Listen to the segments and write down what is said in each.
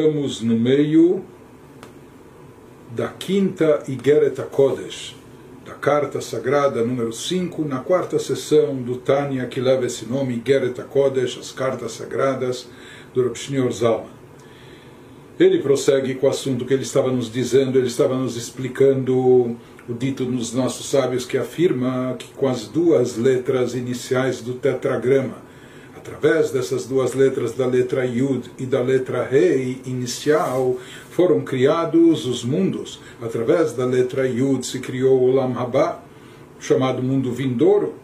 Estamos no meio da quinta Igeret Kodesh, da carta sagrada número 5, na quarta sessão do Tânia, que leva esse nome, Igeret Kodesh, as cartas sagradas do Rav Shneur Zalman. Ele prossegue com o assunto que ele estava nos dizendo, ele estava nos explicando o dito dos nossos sábios que afirma que com as duas letras iniciais do tetragrama, através dessas duas letras, da letra Yud e da letra Rei inicial, foram criados os mundos. Através da letra Yud se criou o Olam Haba, chamado mundo vindouro,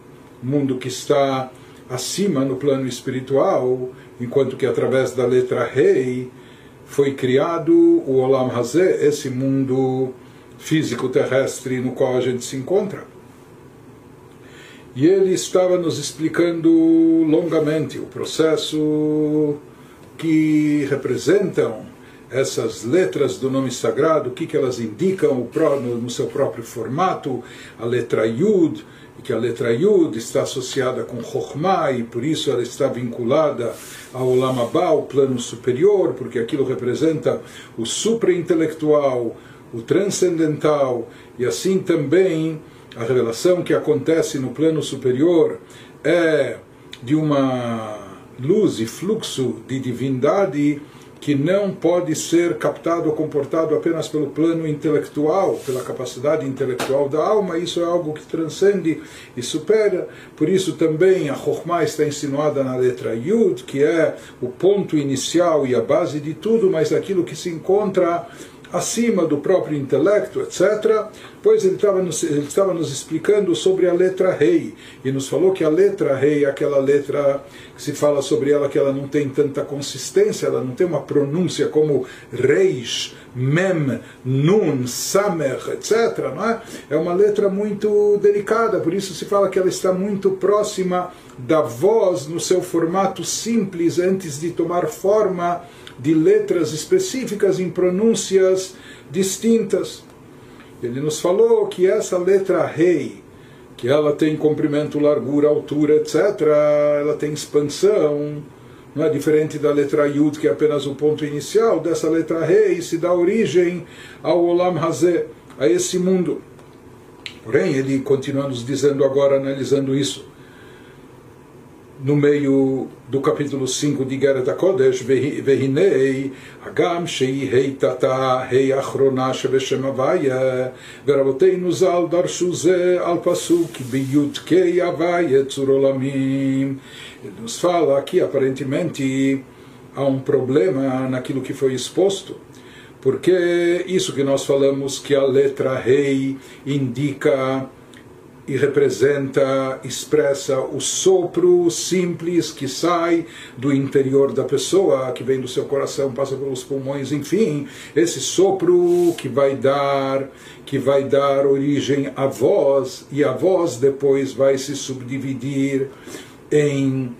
mundo que está acima no plano espiritual, enquanto que através da letra Rei foi criado o Olam Hazé, esse mundo físico terrestre no qual a gente se encontra. E ele estava nos explicando longamente o processo que representam essas letras do nome sagrado, o que, que elas indicam no seu próprio formato, a letra Yud, e que a letra Yud está associada com Chokhmah e por isso ela está vinculada ao Olam Abba, o plano superior, porque aquilo representa o supraintelectual, o transcendental, e assim também a revelação que acontece no plano superior é de uma luz e fluxo de divindade que não pode ser captado ou comportado apenas pelo plano intelectual, pela capacidade intelectual da alma, isso é algo que transcende e supera. Por isso também a Chokhmah está insinuada na letra Yud, que é o ponto inicial e a base de tudo, mas aquilo que se encontra acima do próprio intelecto, etc. Pois ele estava, nos, ele estava nos explicando sobre a letra rei, e nos falou que a letra rei é aquela letra que se fala sobre ela que ela não tem tanta consistência, ela não tem uma pronúncia como reis, mem, nun, samer, etc. Não é? é uma letra muito delicada, por isso se fala que ela está muito próxima da voz no seu formato simples antes de tomar forma de letras específicas em pronúncias distintas. Ele nos falou que essa letra rei, que ela tem comprimento, largura, altura, etc., ela tem expansão, não é diferente da letra Yud, que é apenas o ponto inicial, dessa letra rei se dá origem ao Olam Hazé, a esse mundo. Porém, ele continua nos dizendo agora, analisando isso, no meio do capítulo 5 de Guerra da Kodesh, Vehinei, Agam Shei Heitata Hei Achrona Shebeshem Avaya, Veraboteinu Zal darshuze Al Pasuk Biyut Kei Avaya tzurolamim, Ele nos fala que aparentemente há um problema naquilo que foi exposto porque isso que nós falamos que a letra rei indica e representa, expressa o sopro simples que sai do interior da pessoa, que vem do seu coração, passa pelos pulmões, enfim, esse sopro que vai dar, que vai dar origem à voz e a voz depois vai se subdividir em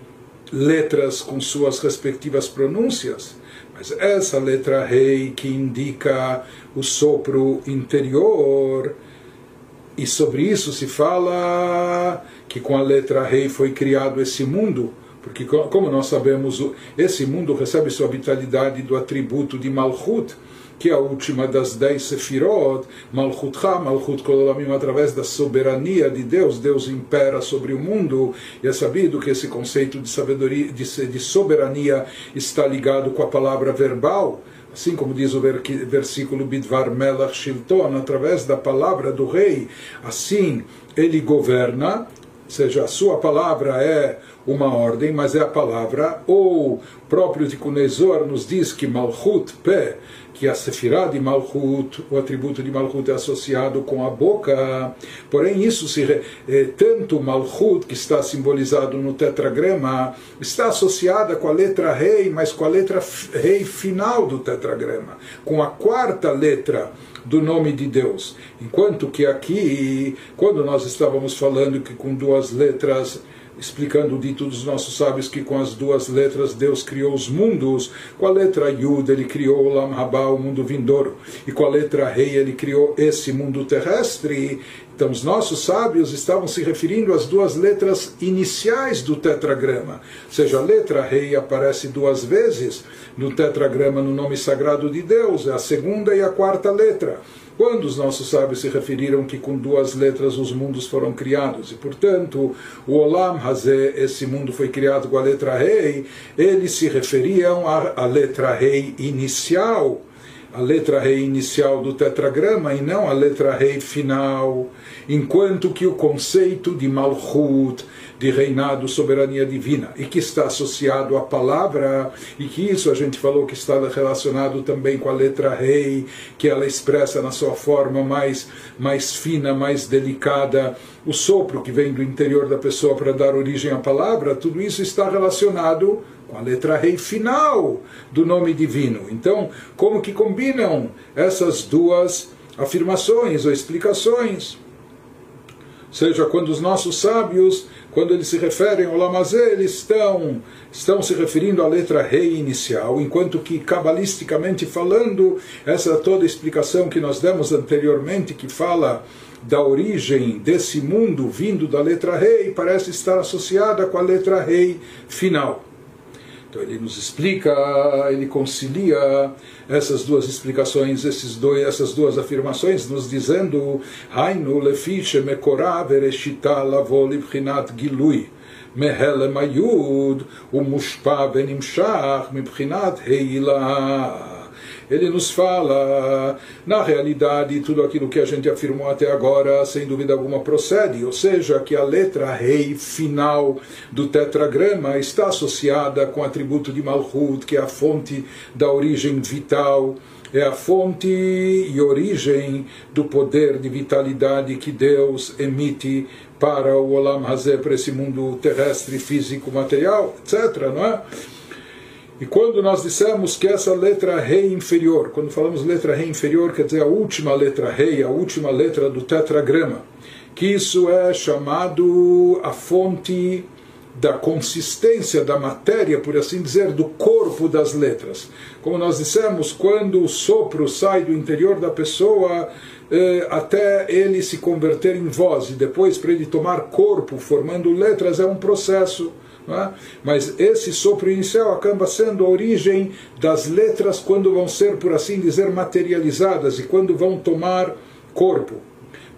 letras com suas respectivas pronúncias. Mas essa letra rei que indica o sopro interior, e sobre isso se fala que com a letra rei foi criado esse mundo, porque como nós sabemos, esse mundo recebe sua vitalidade do atributo de Malchut, que é a última das dez Sefirot, Malchut Ha, Malchut Kololamim, através da soberania de Deus, Deus impera sobre o mundo, e é sabido que esse conceito de, sabedoria, de, de soberania está ligado com a palavra verbal, assim como diz o versículo Bidvar Melach Shilton, através da palavra do rei, assim ele governa, ou seja, a sua palavra é uma ordem, mas é a palavra, ou próprio Tikkun nos diz que Malchut Pé, que a Sefirah de Malchut, o atributo de Malchut é associado com a boca, porém isso se eh, tanto Malchut que está simbolizado no tetragrama está associada com a letra rei, mas com a letra rei final do tetragrama, com a quarta letra do nome de Deus, enquanto que aqui, quando nós estávamos falando que com duas letras explicando o dito dos nossos sábios que com as duas letras Deus criou os mundos, com a letra Yud ele criou o Lam Haba, o mundo vindouro, e com a letra Rei ele criou esse mundo terrestre, Então, os nossos sábios estavam se referindo às duas letras iniciais do tetragrama. Ou seja, a letra rei aparece duas vezes no tetragrama no nome sagrado de Deus, é a segunda e a quarta letra. Quando os nossos sábios se referiram que com duas letras os mundos foram criados, e portanto o Olam Hazé, esse mundo foi criado com a letra rei, eles se referiam à, letra rei inicial a letra rei inicial do tetragrama e não a letra rei final, enquanto que o conceito de Malchut, de reinado, soberania divina, e que está associado à palavra, e que isso a gente falou que está relacionado também com a letra rei, que ela expressa na sua forma mais, mais fina, mais delicada, o sopro que vem do interior da pessoa para dar origem à palavra, tudo isso está relacionado com a letra rei final do nome divino. Então, como que combinam essas duas afirmações ou explicações? seja, quando os nossos sábios, quando eles se referem ao Lamazé, eles estão, estão se referindo à letra rei inicial, enquanto que, cabalisticamente falando, essa toda explicação que nós demos anteriormente, que fala da origem desse mundo vindo da letra rei, parece estar associada com a letra rei final. Então ele nos explica, ele concilia essas duas explicações, esses dois, essas duas afirmações, nos dizendo Hainu lefi shemekora vereshita lavo libchinat gilui מהלם היוד ומושפע ונמשך מבחינת העילה ele nos fala, na realidade, tudo aquilo que a gente afirmou até agora, sem dúvida alguma, procede, ou seja, que a letra rei final do tetragrama está associada com o atributo de Malhut, que é a fonte da origem vital é a fonte e origem do poder de vitalidade que Deus emite para o Olam Hazé, para esse mundo terrestre, físico, material, etc. Não é? E quando nós dissemos que essa letra rei inferior, quando falamos letra rei inferior, quer dizer a última letra rei, a última letra do tetragrama, que isso é chamado a fonte da consistência da matéria, por assim dizer, do corpo das letras. Como nós dissemos, quando o sopro sai do interior da pessoa, eh, até ele se converter em voz, e depois para ele tomar corpo, formando letras, é um processo. É? Mas esse sopro inicial acaba sendo a origem das letras quando vão ser, por assim dizer, materializadas e quando vão tomar corpo.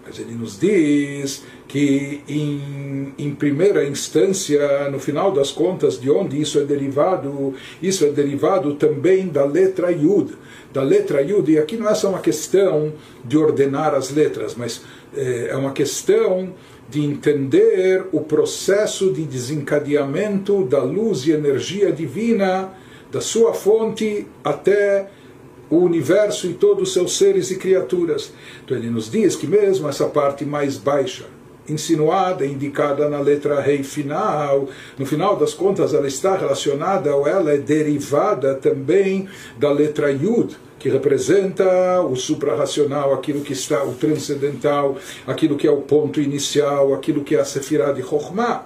Mas ele nos diz que, em, em primeira instância, no final das contas, de onde isso é derivado, isso é derivado também da letra Yud. Da letra Yud, e aqui não é só uma questão de ordenar as letras, mas é, é uma questão de entender o processo de desencadeamento da luz e energia divina, da sua fonte até o universo e todos os seus seres e criaturas. Então ele nos diz que mesmo essa parte mais baixa, insinuada, indicada na letra rei final, no final das contas ela está relacionada ou ela é derivada também da letra yud, que representa o suprarracional, aquilo que está, o transcendental, aquilo que é o ponto inicial, aquilo que é a sefirah de Chokhmah.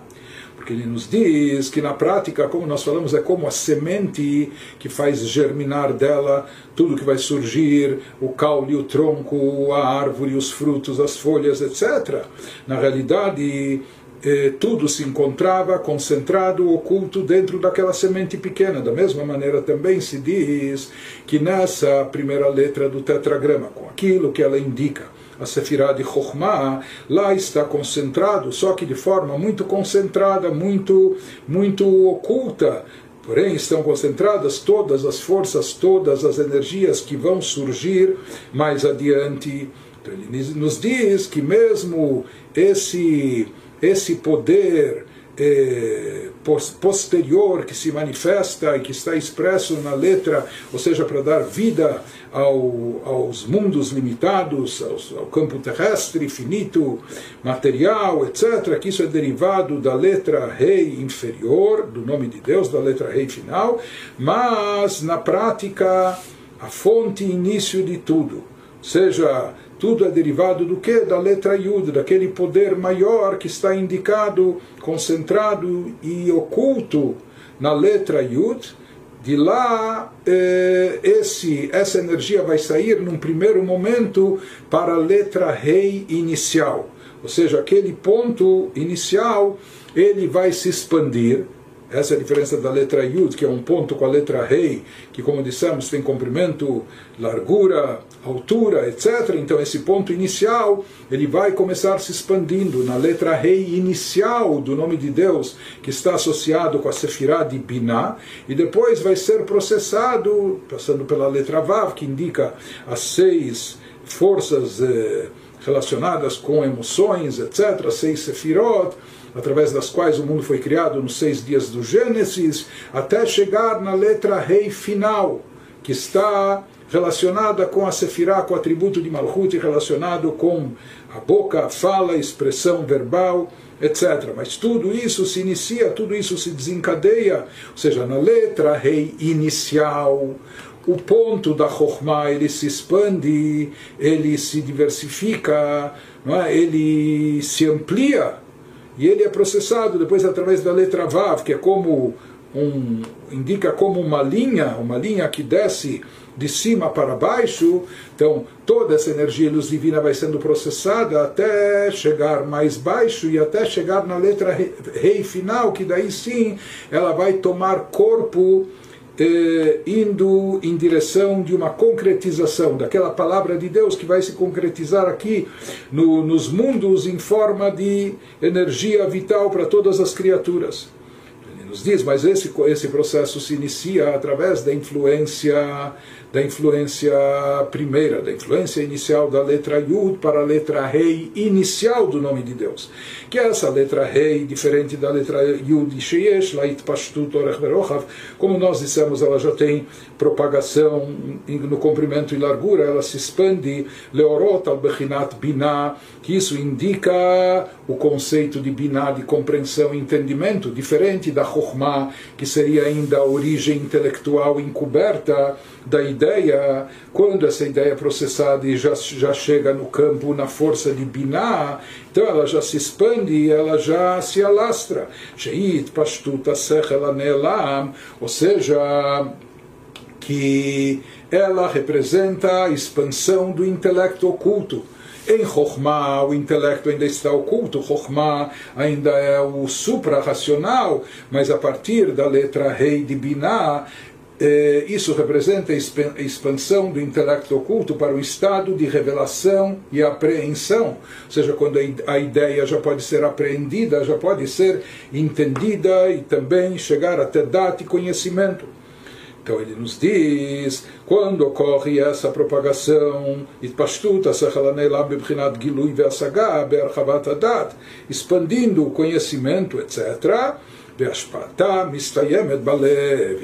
Porque ele nos diz que na prática, como nós falamos, é como a semente que faz germinar dela tudo que vai surgir, o caule, o tronco, a árvore, os frutos, as folhas, etc. Na realidade, eh, tudo se encontrava concentrado, oculto dentro daquela semente pequena. Da mesma maneira também se diz que nessa primeira letra do tetragrama, com aquilo que ela indica, a Sefirah de Chokhmah, lá está concentrado, só que de forma muito concentrada, muito, muito oculta, Porém, estão concentradas todas as forças, todas as energias que vão surgir mais adiante. Então, ele nos diz que mesmo esse esse poder eh, posterior que se manifesta e que está expresso na letra, ou seja, para dar vida ao, aos mundos limitados, aos, ao campo terrestre, finito, material, etc., que isso é derivado da letra rei inferior, do nome de Deus, da letra rei final, mas na prática a fonte início de tudo, seja tudo é derivado do que? Da letra Yud, daquele poder maior que está indicado, concentrado e oculto na letra Yud. De lá, eh, esse, essa energia vai sair num primeiro momento para a letra Rei inicial. ou seja, aquele ponto inicial, ele vai se expandir essa é a diferença da letra Yud, que é um ponto com a letra Rei, que, como dissemos, tem comprimento, largura, altura, etc. Então, esse ponto inicial, ele vai começar se expandindo na letra Rei inicial do nome de Deus, que está associado com a Sefirah de Binah, e depois vai ser processado, passando pela letra Vav, que indica as seis forças eh, relacionadas com emoções, etc., seis Sefirot através das quais o mundo foi criado nos seis dias do Gênesis, até chegar na letra rei final, que está relacionada com a Sefirah, com o atributo de Malchut, relacionado com a boca, a fala, a expressão verbal, etc. Mas tudo isso se inicia, tudo isso se desencadeia, ou seja, na letra rei inicial, o ponto da Chokhmah ele se expande, ele se diversifica, é? ele se amplia e ele é processado depois através da letra Vav, que é como um, indica como uma linha, uma linha que desce de cima para baixo, então toda essa energia luz divina vai sendo processada até chegar mais baixo e até chegar na letra rei final, que daí sim ela vai tomar corpo eh, indo em direção de uma concretização daquela palavra de Deus que vai se concretizar aqui no, nos mundos em forma de energia vital para todas as criaturas. Nos diz, mas esse, esse processo se inicia através da influência da influência primeira, da influência inicial da letra Yud para a letra Rei inicial do nome de Deus. Que é essa letra Rei, diferente da letra Yud Sheyesh, Lait Pashtut Orech Verochav, como nós dissemos, ela já tem propagação no comprimento e largura, ela se expande, Leorot al Bechinat Binah, que isso indica o conceito de Binah, de compreensão e entendimento, diferente da que seria ainda a origem intelectual encoberta da ideia, quando essa ideia é processada e já, já chega no campo na força de Binah, então ela já se expande ela já se alastra. Sheit Pashtuta Sechel Nelam, ou seja, que ela representa a expansão do intelecto oculto. Em Chokhmah, o intelecto ainda está oculto, Chokhmah ainda é o supra-racional, mas a partir da letra rei de Binah, eh, isso representa a expansão do intelecto oculto para o estado de revelação e apreensão, ou seja, quando a ideia já pode ser apreendida, já pode ser entendida e também chegar até data e conhecimento. Então ele nos diz, quando ocorre essa propagação, expandindo o conhecimento, etc.,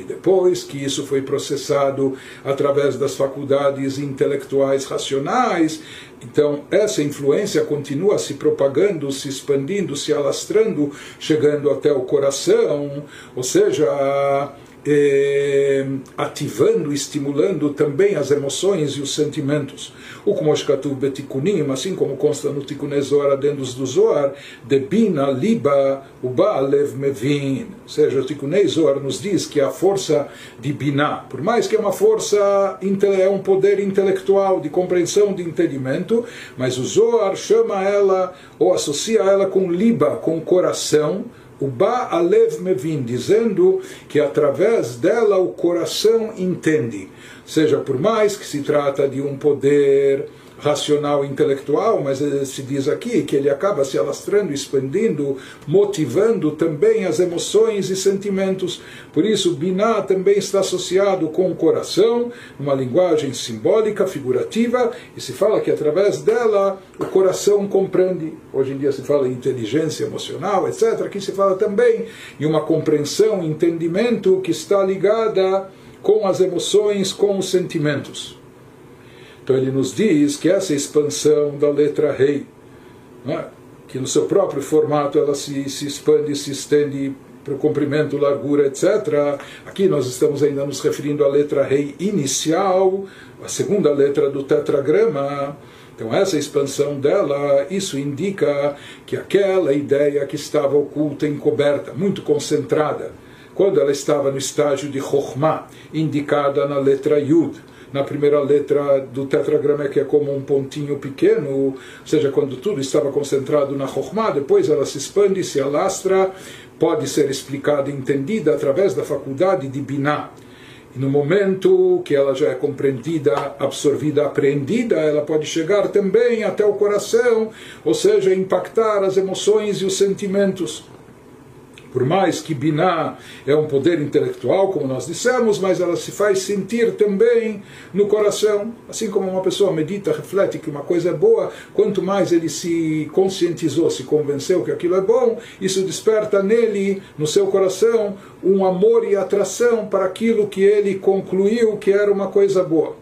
depois que isso foi processado através das faculdades intelectuais racionais, então essa influência continua se propagando, se expandindo, se alastrando, chegando até o coração, ou seja, eh, ativando, estimulando também as emoções e os sentimentos. O Kumoshkatuv Betikunim, assim como consta no Tikunei Zohar, adendos do Zohar, de Bina, Liba, Uba, Lev, Mevin. Ou seja, o Tikunei Zohar nos diz que a força de Bina, por mais que é uma força, é um poder intelectual, de compreensão, de entendimento, mas o Zohar chama ela, ou associa ela com Liba, com coração, o Ba Alev Mevin, dizendo que através dela o coração entende. Seja por mais que se trata de um poder racional intelectual, mas se diz aqui que ele acaba se alastrando, expandindo, motivando também as emoções e sentimentos. Por isso, Binah também está associado com o coração, uma linguagem simbólica, figurativa, e se fala que através dela o coração compreende. Hoje em dia se fala em inteligência emocional, etc. Aqui se fala também em uma compreensão, entendimento que está ligada com as emoções, com os sentimentos. Então ele nos diz que essa expansão da letra rei, né, que no seu próprio formato ela se, se expande, se estende para o comprimento, largura, etc. Aqui nós estamos ainda nos referindo à letra rei inicial, a segunda letra do tetragrama. Então, essa expansão dela, isso indica que aquela ideia que estava oculta, encoberta, muito concentrada, quando ela estava no estágio de Chokhmah, indicada na letra Yud, na primeira letra do tetragrama que é como um pontinho pequeno, ou seja, quando tudo estava concentrado na Chokhmah, depois ela se expande, se alastra, pode ser explicada e entendida através da faculdade de Binah. E no momento que ela já é compreendida, absorvida, apreendida, ela pode chegar também até o coração, ou seja, impactar as emoções e os sentimentos. Por mais que Binah é um poder intelectual, como nós dissemos, mas ela se faz sentir também no coração. Assim como uma pessoa medita, reflete que uma coisa é boa, quanto mais ele se conscientizou, se convenceu que aquilo é bom, isso desperta nele, no seu coração, um amor e atração para aquilo que ele concluiu que era uma coisa boa.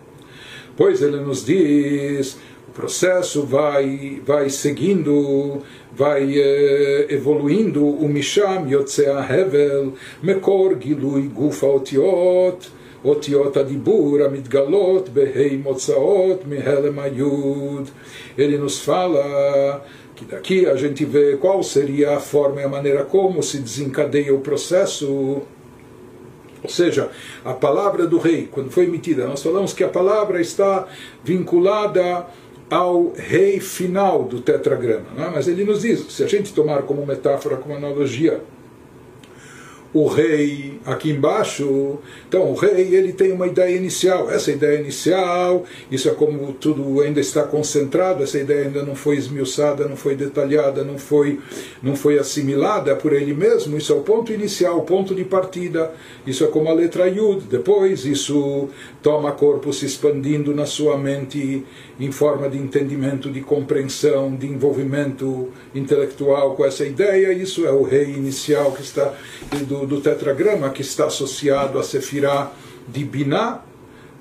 Pois ele nos diz processo vai, vai seguindo, vai eh, evoluindo, o Misham Yotzea Hevel, Mekor Gilui Gufa Otiot, Otiot Adibur Amidgalot, Behei Motzaot, Mihelem Ayud. Ele nos fala que daqui a gente vê qual seria a forma e a maneira como se desencadeia o processo. Ou seja, a palavra do rei, quando foi emitida, nós falamos que a palavra está vinculada ao rei final do tetragrama. É? Mas ele nos diz, se a gente tomar como metáfora, como analogia, o rei aqui embaixo. Então, o rei ele tem uma ideia inicial. Essa ideia inicial, isso é como tudo ainda está concentrado, essa ideia ainda não foi esmiuçada, não foi detalhada, não foi, não foi assimilada por ele mesmo. Isso é o ponto inicial, o ponto de partida. Isso é como a letra Yud. Depois, isso toma corpo se expandindo na sua mente em forma de entendimento, de compreensão, de envolvimento intelectual com essa ideia. Isso é o rei inicial que está do, do tetragrama que está associado a Sefirah de Binah,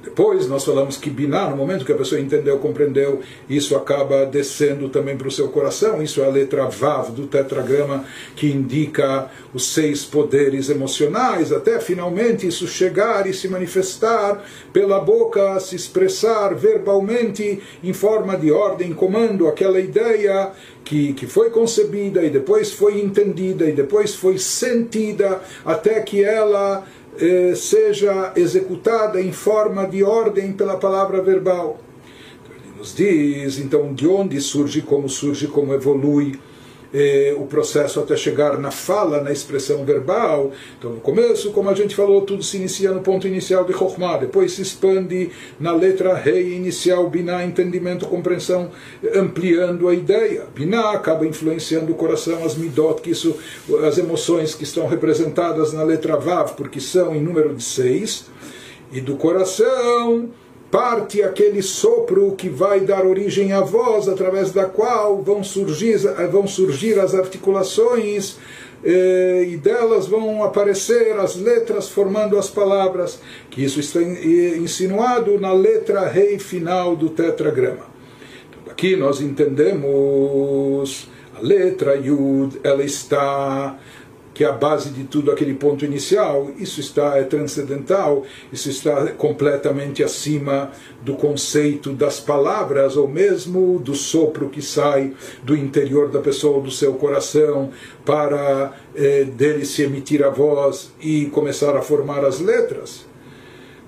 depois nós falamos que Binah, no momento que a pessoa entendeu, compreendeu, isso acaba descendo também para o seu coração. Isso é a letra Vav do tetragrama que indica os seis poderes emocionais, até finalmente isso chegar e se manifestar pela boca, se expressar verbalmente em forma de ordem, comando, aquela ideia que, que foi concebida e depois foi entendida e depois foi sentida até que ela eh, seja executada em forma de ordem pela palavra verbal. Então, ele nos diz, então, de onde surge, como surge, como evolui eh, o processo até chegar na fala, na expressão verbal. Então, no começo, como a gente falou, tudo se inicia no ponto inicial de Chokhmah, depois se expande na letra Rei inicial, Binah, entendimento, compreensão, ampliando a ideia. Binah acaba influenciando o coração, as midot, que isso, as emoções que estão representadas na letra Vav, porque são em número de seis, e do coração parte aquele sopro que vai dar origem à voz, através da qual vão surgir, vão surgir as articulações eh, e delas vão aparecer as letras formando as palavras, que isso está insinuado na letra rei final do tetragrama. Então, aqui nós entendemos a letra Yud, ela está que é a base de tudo, aquele ponto inicial, isso está é transcendental, isso está completamente acima do conceito das palavras, ou mesmo do sopro que sai do interior da pessoa, do seu coração, para eh, dele se emitir a voz e começar a formar as letras.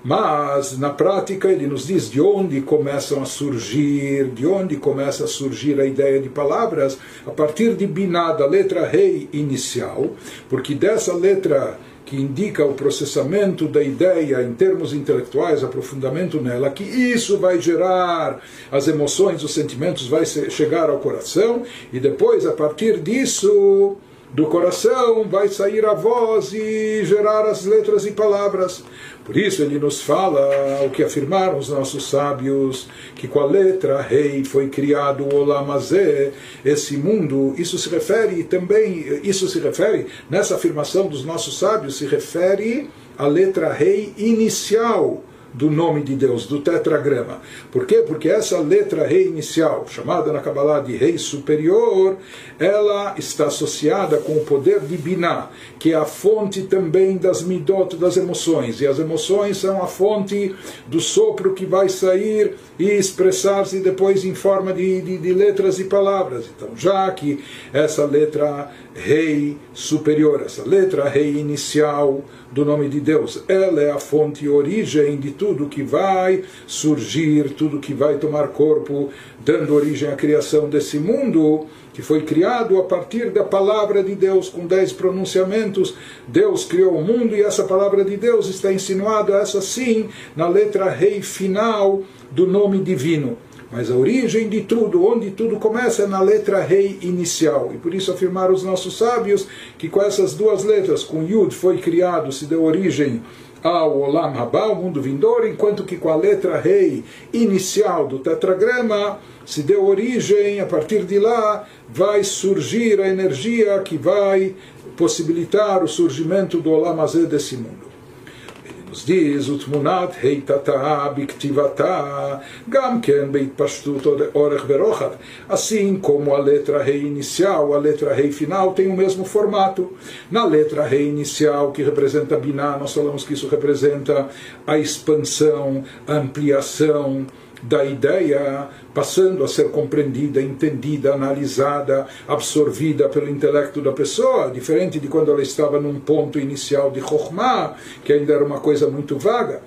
Mas, na prática, ele nos diz de onde começam a surgir, de onde começa a surgir a ideia de palavras, a partir de Biná, da letra rei inicial, porque dessa letra que indica o processamento da ideia em termos intelectuais, aprofundamento nela, que isso vai gerar as emoções, os sentimentos, vai chegar ao coração, e depois, a partir disso do coração vai sair a voz e gerar as letras e palavras. Por isso ele nos fala o que afirmaram os nossos sábios, que com a letra rei foi criado o Olamazé, esse mundo. Isso se refere também, isso se refere, nessa afirmação dos nossos sábios, se refere à letra rei inicial do nome de Deus, do tetragrama. Por quê? Porque essa letra rei inicial, chamada na Kabbalah de rei superior, ela está associada com o poder de Binah, que é a fonte também das midot, das emoções. E as emoções são a fonte do sopro que vai sair e expressar-se depois em forma de, de, de letras e palavras. Então, já que essa letra rei superior, essa letra rei inicial do nome de Deus. Ela é a fonte e origem de tudo que vai surgir, tudo que vai tomar corpo, dando origem à criação desse mundo que foi criado a partir da palavra de Deus, com dez pronunciamentos. Deus criou o mundo e essa palavra de Deus está insinuada, essa sim, na letra rei final do nome divino. Mas a origem de tudo, onde tudo começa, é na letra rei inicial. E por isso afirmaram os nossos sábios que com essas duas letras, com Yud foi criado, se deu origem ao Olam Haba, o mundo vindouro, enquanto que com a letra rei inicial do tetragrama se deu origem, a partir de lá vai surgir a energia que vai possibilitar o surgimento do Olam Azé desse mundo nos diz Utmunat Heitata Biktivata Gamken Beitpashtut Orech Verochav. Assim como a letra rei inicial, a letra rei final tem o mesmo formato. Na letra rei inicial, que representa Binah, nós falamos que isso representa a expansão, a ampliação da ideia passando a ser compreendida, entendida, analisada, absorvida pelo intelecto da pessoa, diferente de quando ela estava num ponto inicial de Chokhmah, que ainda era uma coisa muito vaga.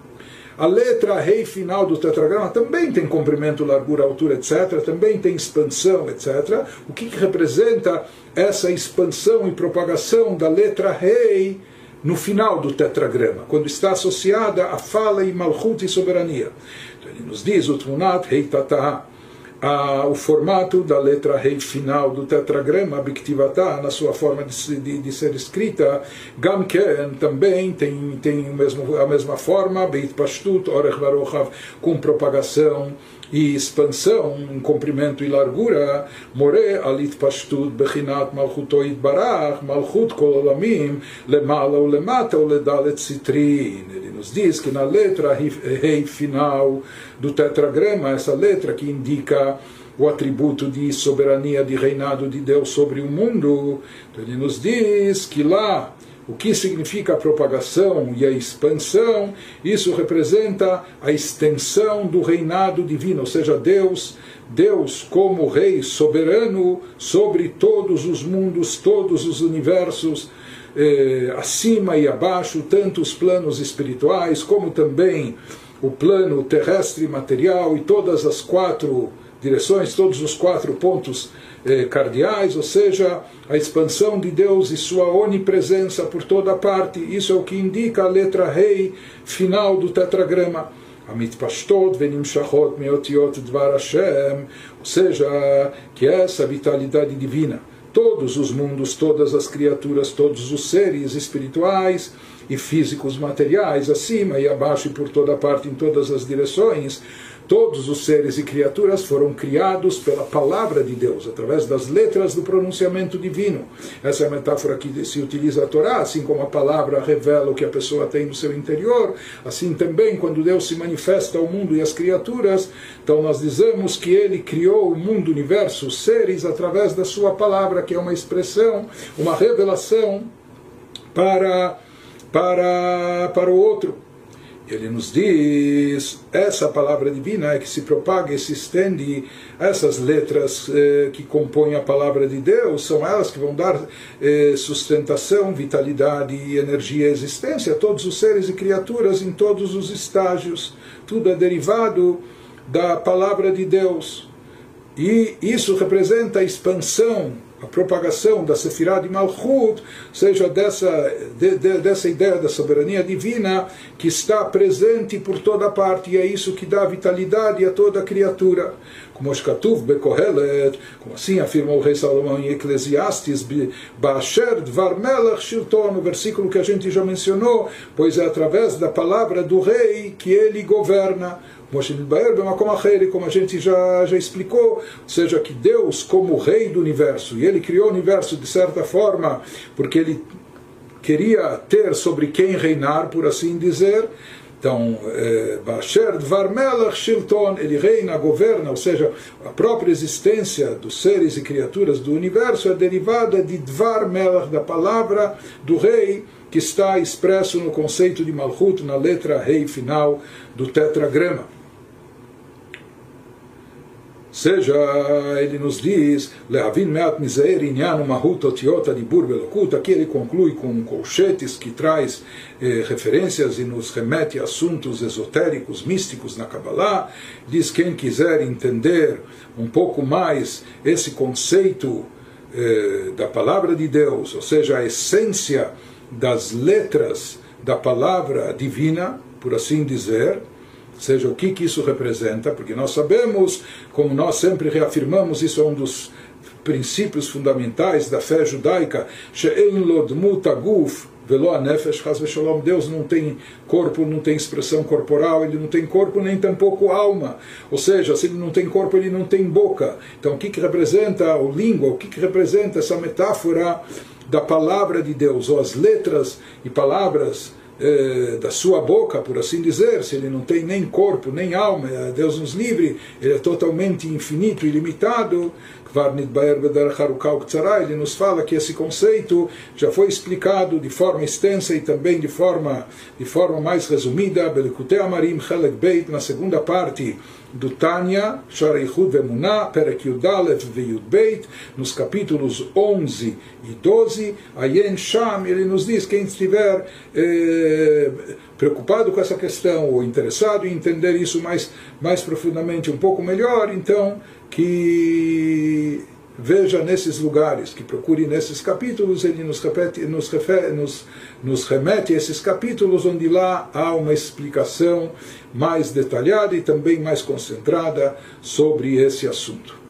A letra rei final do tetragrama também tem comprimento, largura, altura, etc. Também tem expansão, etc. O que, que representa essa expansão e propagação da letra rei no final do tetragrama, quando está associada a fala e malchut e soberania. Ele nos diz o Tmunat Rei Tata, o formato da letra rei final do tetragrama Biktivata, na sua forma de, de, de, ser escrita, Gamken também tem, tem o mesmo, a mesma forma, Beit Pashtut, Orech Barochav, com propagação e expansão, em comprimento e largura, more alit pashtut bechinat malchuto itbarach, malchut kol olamim, lemala ou lemata ou ledalet citrin. Ele nos diz que na letra rei final do tetragrama, essa letra que indica o atributo de soberania, de reinado de Deus sobre o mundo, então ele nos diz que lá o que significa a propagação e a expansão, isso representa a extensão do reinado divino, ou seja, Deus, Deus como rei soberano sobre todos os mundos, todos os universos, eh, acima e abaixo, tanto os planos espirituais como também o plano terrestre material e todas as quatro direções, todos os quatro pontos eh, cardeais, ou seja, a expansão de Deus e sua onipresença por toda parte. Isso é o que indica a letra rei final do tetragrama. המתפשטות ונמשכות מאותיות דבר השם, ou seja, que essa vitalidade divina, todos os mundos, todas as criaturas, todos os seres espirituais e físicos materiais, acima e abaixo e por toda parte, em todas as direções, Todos os seres e criaturas foram criados pela palavra de Deus, através das letras do pronunciamento divino. Essa é a metáfora que se utiliza a Torá, assim como a palavra revela o que a pessoa tem no seu interior, assim também quando Deus se manifesta ao mundo e às criaturas, então nós dizemos que ele criou o mundo, o universo, os seres através da sua palavra, que é uma expressão, uma revelação para para para o outro. Ele nos diz, essa palavra divina é que se propaga e se estende, essas letras eh, que compõem a palavra de Deus, são elas que vão dar eh, sustentação, vitalidade, energia existência a todos os seres e criaturas em todos os estágios. Tudo é derivado da palavra de Deus. E isso representa a expansão a propagação da Sefirah de Malchut, seja dessa, de, de, dessa ideia da soberania divina que está presente por toda parte, e é isso que dá vitalidade a toda a criatura. Como Shkatuv Bekohelet, como assim afirma o rei Salomão em Eclesiastes, Basher Dvar Melech Shilton, no versículo que a gente já mencionou, pois é através da palavra do rei que ele governa como a gente já, já explicou, ou seja, que Deus, como Rei do universo, e Ele criou o universo de certa forma, porque Ele queria ter sobre quem reinar, por assim dizer. Então, eh, Basher Dvar Melech Shilton, ele reina, governa, ou seja, a própria existência dos seres e criaturas do universo é derivada de Dvar Melech, da palavra do rei, que está expresso no conceito de Malchut, na letra rei final do tetragrama. Seja, ele nos diz, Leavin meat miseir inyan mahut otiota de burbelokuta, aqui ele conclui com colchetes que traz eh, referências e nos remete a assuntos esotéricos, místicos na Kabbalah, diz quem quiser entender um pouco mais esse conceito eh, da palavra de Deus, ou seja, a essência das letras da palavra divina, por assim dizer, seja, o que, que isso representa, porque nós sabemos, como nós sempre reafirmamos, isso é um dos princípios fundamentais da fé judaica, She'en lodmut aguf velo anefesh shalom. Deus não tem corpo, não tem expressão corporal, ele não tem corpo nem tampouco alma. Ou seja, se ele não tem corpo, ele não tem boca. Então, o que, que representa o língua? O que, que representa essa metáfora da palavra de Deus, ou as letras e palavras eh, da sua boca, por assim dizer, se ele não tem nem corpo, nem alma, eh, Deus nos livre, ele é totalmente infinito, ilimitado, ele nos fala que esse conceito já foi explicado de forma extensa e também de forma, de forma mais resumida, Amarim Beit, na segunda parte do Tânia, Shareichud Vemuná, Perek Yudalev Veyud Beit, nos capítulos 11 e 12, Ayen Sham, ele nos diz, quem estiver eh, preocupado com essa questão ou interessado em entender isso mais, mais profundamente, um pouco melhor, então que veja nesses lugares, que procure nesses capítulos, ele nos, repete, nos, nos, nos remete a esses capítulos onde lá há uma explicação mais detalhada e também mais concentrada sobre esse assunto.